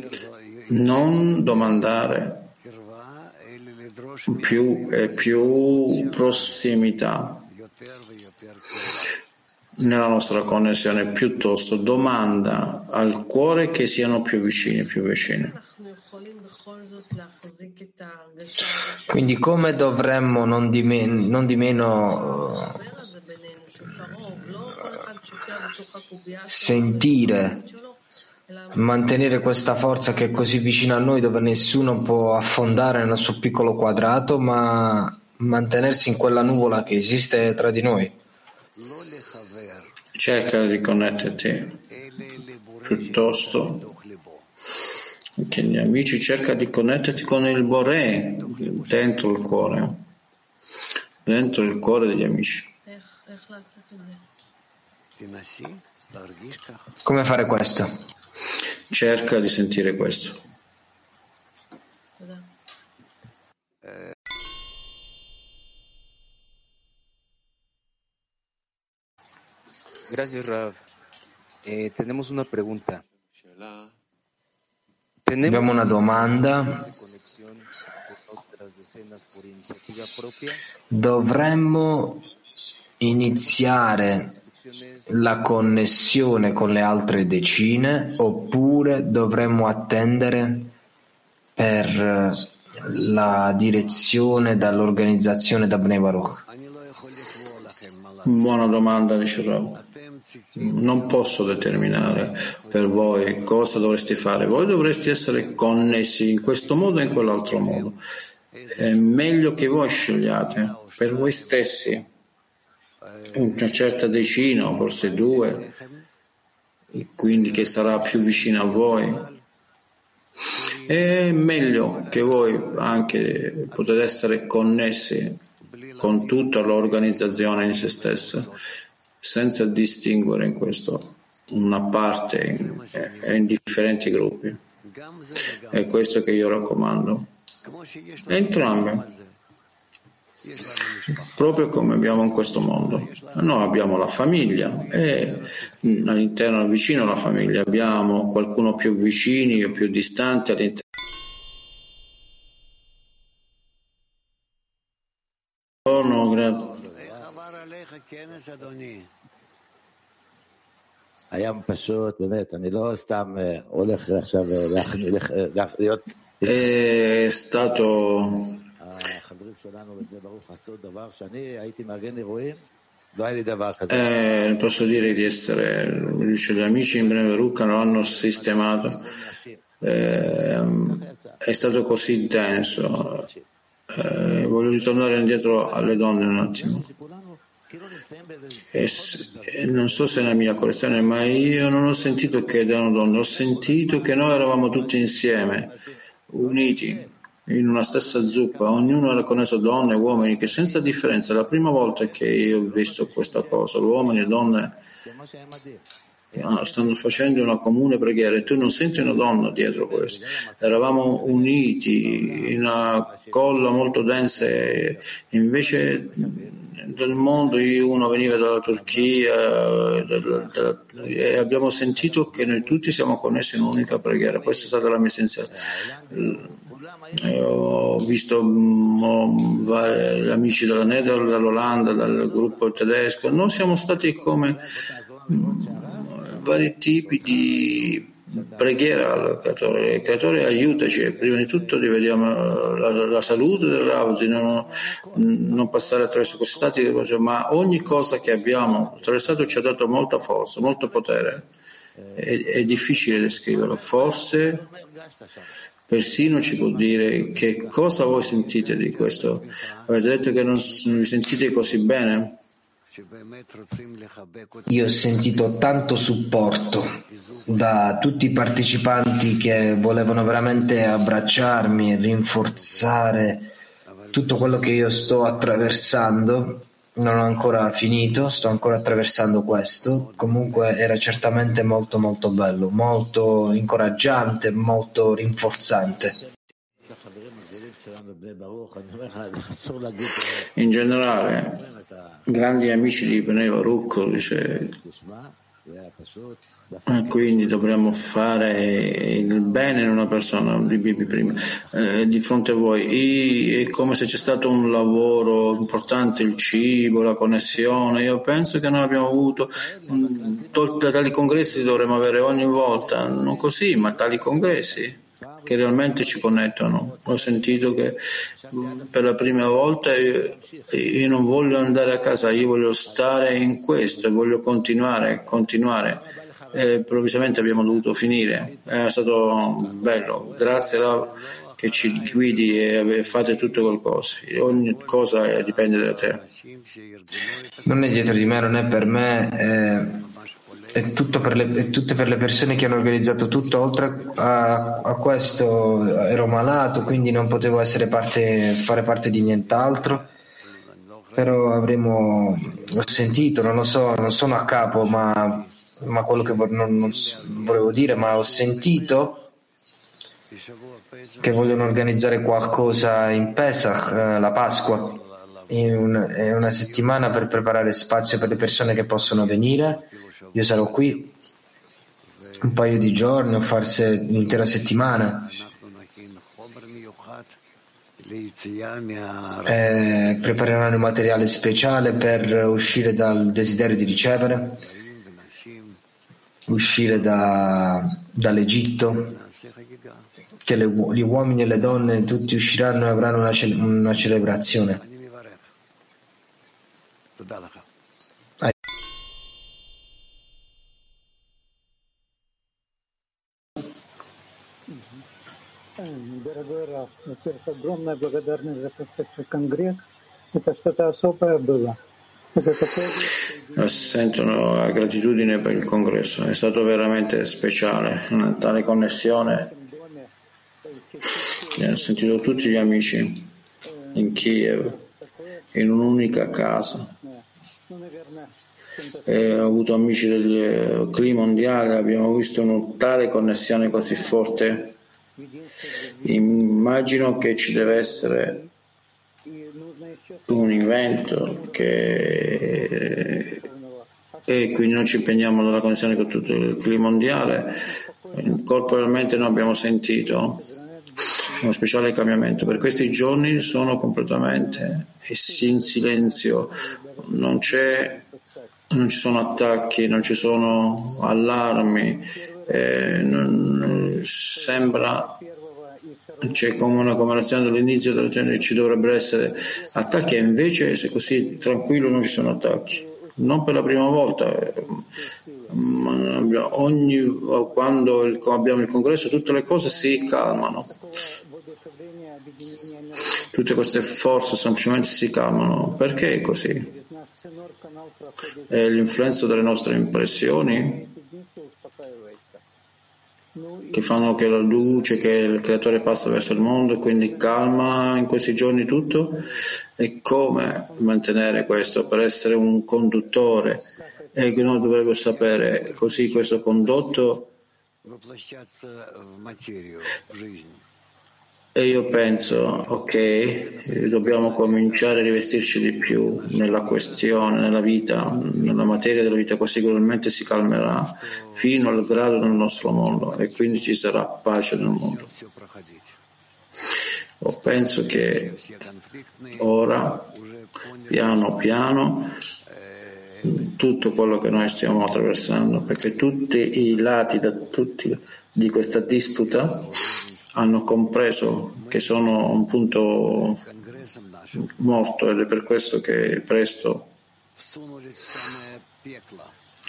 non domandare più e più prossimità nella nostra connessione, piuttosto domanda al cuore che siano più vicini, più vicini. Quindi come dovremmo non di, men- non di meno sentire, mantenere questa forza che è così vicina a noi dove nessuno può affondare nel suo piccolo quadrato, ma mantenersi in quella nuvola che esiste tra di noi? Cerca di connetterti piuttosto che gli amici cerca di connetterti con il Boré dentro il cuore, dentro il cuore degli amici. Come fare questo? Cerca di sentire questo. Gracias, Rav. Eh, tenemos una pregunta. Abbiamo una domanda. Dovremmo iniziare la connessione con le altre decine oppure dovremmo attendere per la direzione dall'organizzazione da Bnei Baruch? Buona domanda, dice Rav. Non posso determinare per voi cosa dovreste fare. Voi dovreste essere connessi in questo modo e in quell'altro modo. È meglio che voi scegliate per voi stessi una certa decina, forse due, quindi che sarà più vicina a voi. È meglio che voi anche potete essere connessi con tutta l'organizzazione in se stessa, senza distinguere in questo una parte in, in differenti gruppi. È questo che io raccomando. Entrambe proprio come abbiamo in questo mondo. Noi abbiamo la famiglia e all'interno, vicino alla famiglia, abbiamo qualcuno più vicini o più distanti all'interno. הים פשוט, באמת, אני לא סתם הולך עכשיו להיות... È stato eh, posso dire di essere, dice, gli amici in Beneverucca lo hanno sistemato, eh, è stato così denso. Eh, voglio ritornare indietro alle donne un attimo. E, non so se è la mia correzione, ma io non ho sentito che erano donne, ho sentito che noi eravamo tutti insieme, uniti in una stessa zuppa, ognuno era connesso donne e uomini, che senza differenza, la prima volta che io ho visto questa cosa, uomini e donne ah, stanno facendo una comune preghiera e tu non senti una donna dietro questo. Eravamo uniti in una colla molto densa e invece del mondo uno veniva dalla Turchia e abbiamo sentito che noi tutti siamo connessi in un'unica preghiera. Questa è stata la mia essenziale eh, ho visto mh, mm, amici della Netherlands, dall'Olanda, dal gruppo tedesco. Noi siamo stati come mm, vari tipi di preghiera al creatore. Il creatore aiutaci, prima di tutto rivediamo la, la salute del Rav, di non, non, passare attraverso questi stati, ma ogni cosa che abbiamo attraversato ci ha dato molta forza, molto potere. È, è difficile descriverlo. Forse persino ci può dire che cosa voi sentite di questo. Avete detto che non vi sentite così bene? Io ho sentito tanto supporto da tutti i partecipanti che volevano veramente abbracciarmi e rinforzare tutto quello che io sto attraversando non ho ancora finito, sto ancora attraversando questo. Comunque era certamente molto molto bello, molto incoraggiante, molto rinforzante. In generale, grandi amici di Bnei Baruch dice. E quindi dovremmo fare il bene in una persona di Bibi prima. Eh, di fronte a voi è come se c'è stato un lavoro importante il cibo, la connessione. Io penso che noi abbiamo avuto tali congressi dovremmo avere ogni volta non così ma tali congressi che realmente ci connettono. Ho sentito che mm, per la prima volta io, io, non voglio andare a casa, io voglio stare in questo, voglio continuare, continuare. E improvvisamente abbiamo dovuto finire. È stato bello. Grazie Rav che ci guidi e fate tutto qualcosa. Ogni cosa dipende da te. Non è dietro di me, non è per me. È è tutto per le, è tutte per le persone che hanno organizzato tutto. Oltre a, a, questo ero malato, quindi non potevo parte, fare parte di nient'altro. Però avremo, ho sentito, non lo so, non sono a capo, ma, ma quello che non, non volevo dire, ma ho sentito che vogliono organizzare qualcosa in Pesach, eh, la Pasqua, in, in una settimana per preparare spazio per le persone che possono venire io sarò qui un paio di giorni forse un'intera settimana. eh, prepareranno un materiale speciale per uscire dal desiderio di ricevere, uscire da, dall'Egitto, che le, gli uomini e le donne tutti usciranno e avranno una, una celebrazione. Дорогой Раф, во-первых, огромная благодарность за прошедший конгресс. Это что-то особое было. Sento una gratitudine per il congresso, è stato veramente speciale, una tale connessione. Ho sentito tutti gli amici in Kiev, in un'unica casa. E ho avuto amici del clima mondiale, abbiamo visto una tale connessione così forte Immagino che ci deve essere un evento che e quindi noi ci impegniamo nella connessione con tutto il clima mondiale. Corporalmente non abbiamo sentito uno speciale cambiamento. Per questi giorni sono completamente in silenzio, non, non ci sono attacchi, non ci sono allarmi, eh, non, sembra c'è come una commemorazione dell'inizio del genere ci dovrebbero essere attacchi e invece se così tranquillo non ci sono attacchi. Non per la prima volta ma ogni, quando abbiamo il congresso tutte le cose si calmano. Tutte queste forze semplicemente si calmano. Perché è così? è l'influenza delle nostre impressioni che fanno che la luce, che il creatore passa verso il mondo e quindi calma in questi giorni tutto? E come mantenere questo per essere un conduttore? E che noi dovremmo sapere così questo condotto e io penso, ok, dobbiamo cominciare a rivestirci di più nella questione, nella vita, nella materia della vita, così sicuramente si calmerà fino al grado del nostro mondo e quindi ci sarà pace nel mondo. O penso che ora, piano piano, tutto quello che noi stiamo attraversando, perché tutti i lati da tutti di questa disputa hanno compreso che sono un punto morto ed è per questo che presto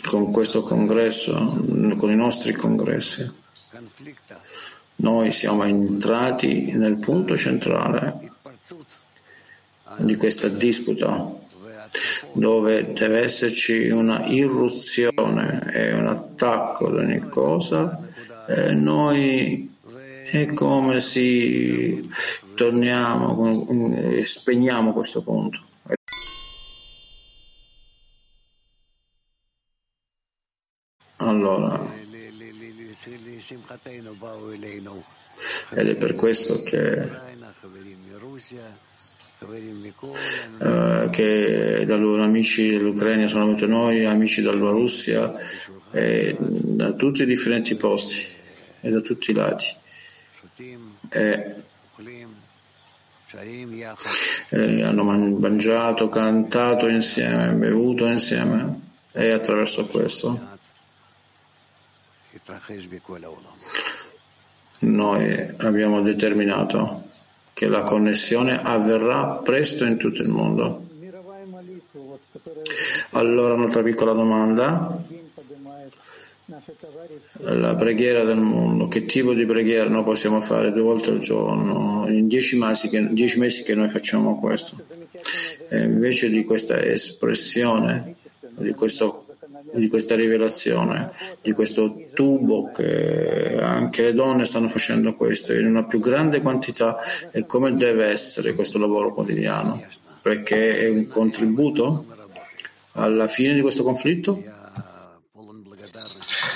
con questo congresso, con i nostri congressi, noi siamo entrati nel punto centrale di questa disputa dove deve esserci una irruzione e un attacco ad ogni cosa e noi è come se torniamo e spegniamo questo punto. Allora, ed è per questo che, che da loro amici dell'Ucraina sono venuti noi, amici dalla Russia, e da tutti i differenti posti e da tutti i lati e, e hanno mangiato, cantato insieme, bevuto insieme e attraverso questo noi abbiamo determinato che la connessione avverrà presto in tutto il mondo. Allora un'altra piccola domanda la preghiera del mondo, che tipo di preghiera noi possiamo fare due volte al giorno, in dieci mesi che, dieci mesi che noi facciamo questo. E invece di questa espressione, di, questo, di questa rivelazione, di questo tubo che anche le donne stanno facendo questo in una più grande quantità e come deve essere questo lavoro quotidiano, perché è un contributo alla fine di questo conflitto?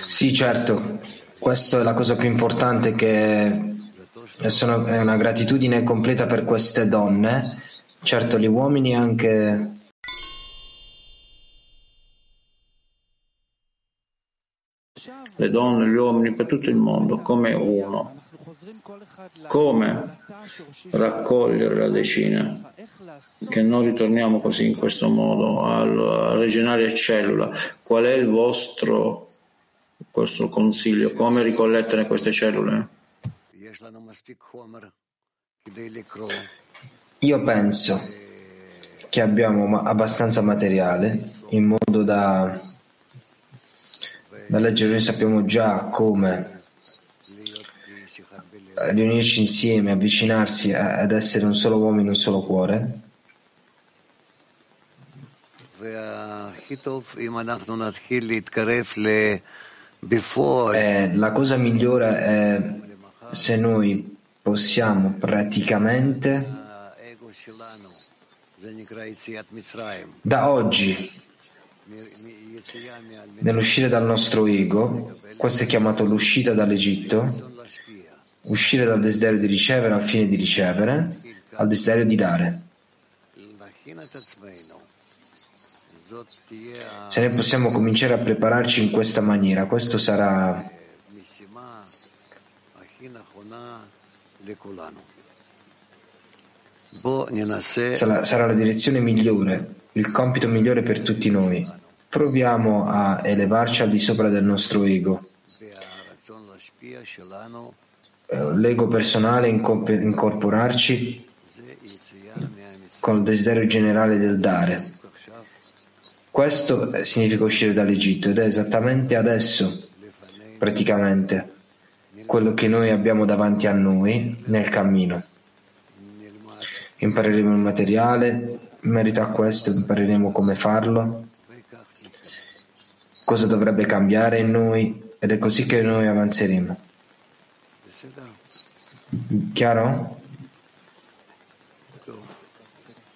Sì, certo, questa è la cosa più importante che è una gratitudine completa per queste donne. Certo, gli uomini anche le donne, gli uomini, per tutto il mondo, come uno. Come raccogliere la decina? Che non ritorniamo così in questo modo a rigenerare cellula. Qual è il vostro, vostro consiglio? Come ricollettere queste cellule? Io penso che abbiamo abbastanza materiale in modo da, da leggere, noi sappiamo già come riunirci insieme, avvicinarsi ad essere un solo uomo in un solo cuore. Eh, la cosa migliore è se noi possiamo praticamente da oggi nell'uscire dal nostro ego, questo è chiamato l'uscita dall'Egitto, uscire dal desiderio di ricevere al fine di ricevere, al desiderio di dare. Se noi possiamo cominciare a prepararci in questa maniera, questo sarà sarà, sarà la direzione migliore, il compito migliore per tutti noi. Proviamo a elevarci al di sopra del nostro ego eh, l'ego personale incorporarci con il desiderio generale del dare. Questo significa uscire dall'Egitto ed è esattamente adesso, praticamente, quello che noi abbiamo davanti a noi nel cammino. Impareremo il materiale, in merito a questo impareremo come farlo, cosa dovrebbe cambiare in noi ed è così che noi avanzeremo. Chiaro?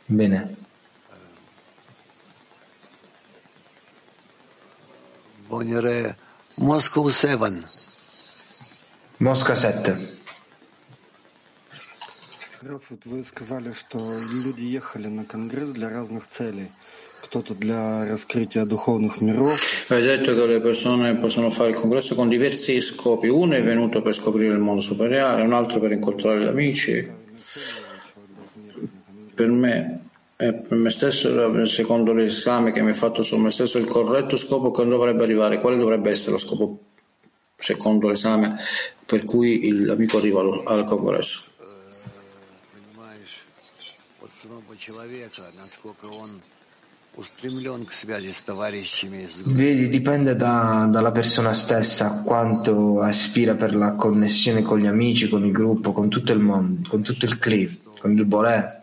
Bene. Moscow 7. Mosca 7. Вот вы сказали, что люди ехали на конгресс для разных целей. Кто-то для раскрытия духовных миров. Hai detto che le persone possono fare il congresso con diversi scopi. Uno è venuto per scoprire il mondo superiore, un altro per incontrare gli amici. Per me e per me stesso, secondo l'esame che mi ha fatto su me stesso, il corretto scopo che dovrebbe arrivare, quale dovrebbe essere lo scopo secondo l'esame per cui l'amico arriva al congresso? Vedi, dipende da, dalla persona stessa quanto aspira per la connessione con gli amici, con il gruppo, con tutto il mondo, con tutto il cliff, con il Boré.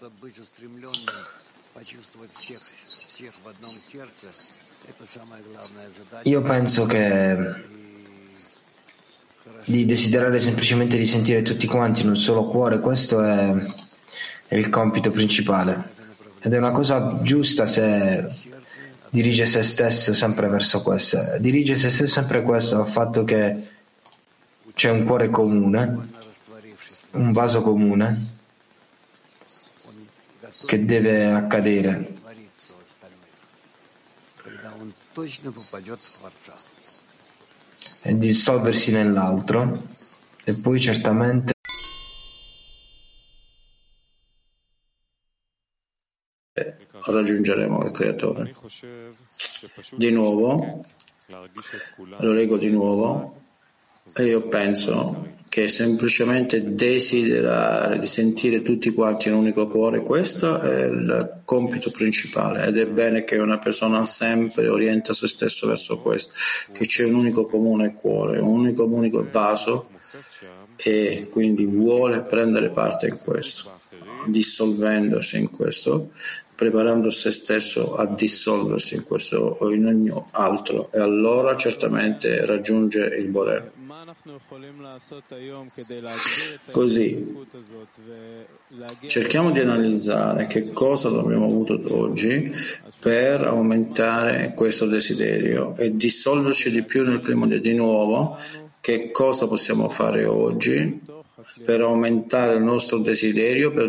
Io penso che di desiderare semplicemente di sentire tutti quanti in un solo cuore, questo è, è il compito principale. Ed è una cosa giusta se dirige se stesso sempre verso questo. Dirige se stesso sempre questo, al fatto che c'è un cuore comune, un vaso comune che deve accadere. E dissolversi nell'altro e poi certamente raggiungeremo il creatore. Di nuovo, lo leggo di nuovo, e io penso che semplicemente desiderare di sentire tutti quanti in un unico cuore, questo è il compito principale ed è bene che una persona sempre orienta se stesso verso questo, che c'è un unico comune cuore, un unico, unico vaso e quindi vuole prendere parte in questo, dissolvendosi in questo, preparando se stesso a dissolversi in questo o in ogni altro e allora certamente raggiunge il Borello. Così. cerchiamo di analizzare che cosa abbiamo avuto oggi per aumentare questo desiderio e dissolverci di più nel clima di nuovo. Che cosa possiamo fare oggi per aumentare il nostro desiderio per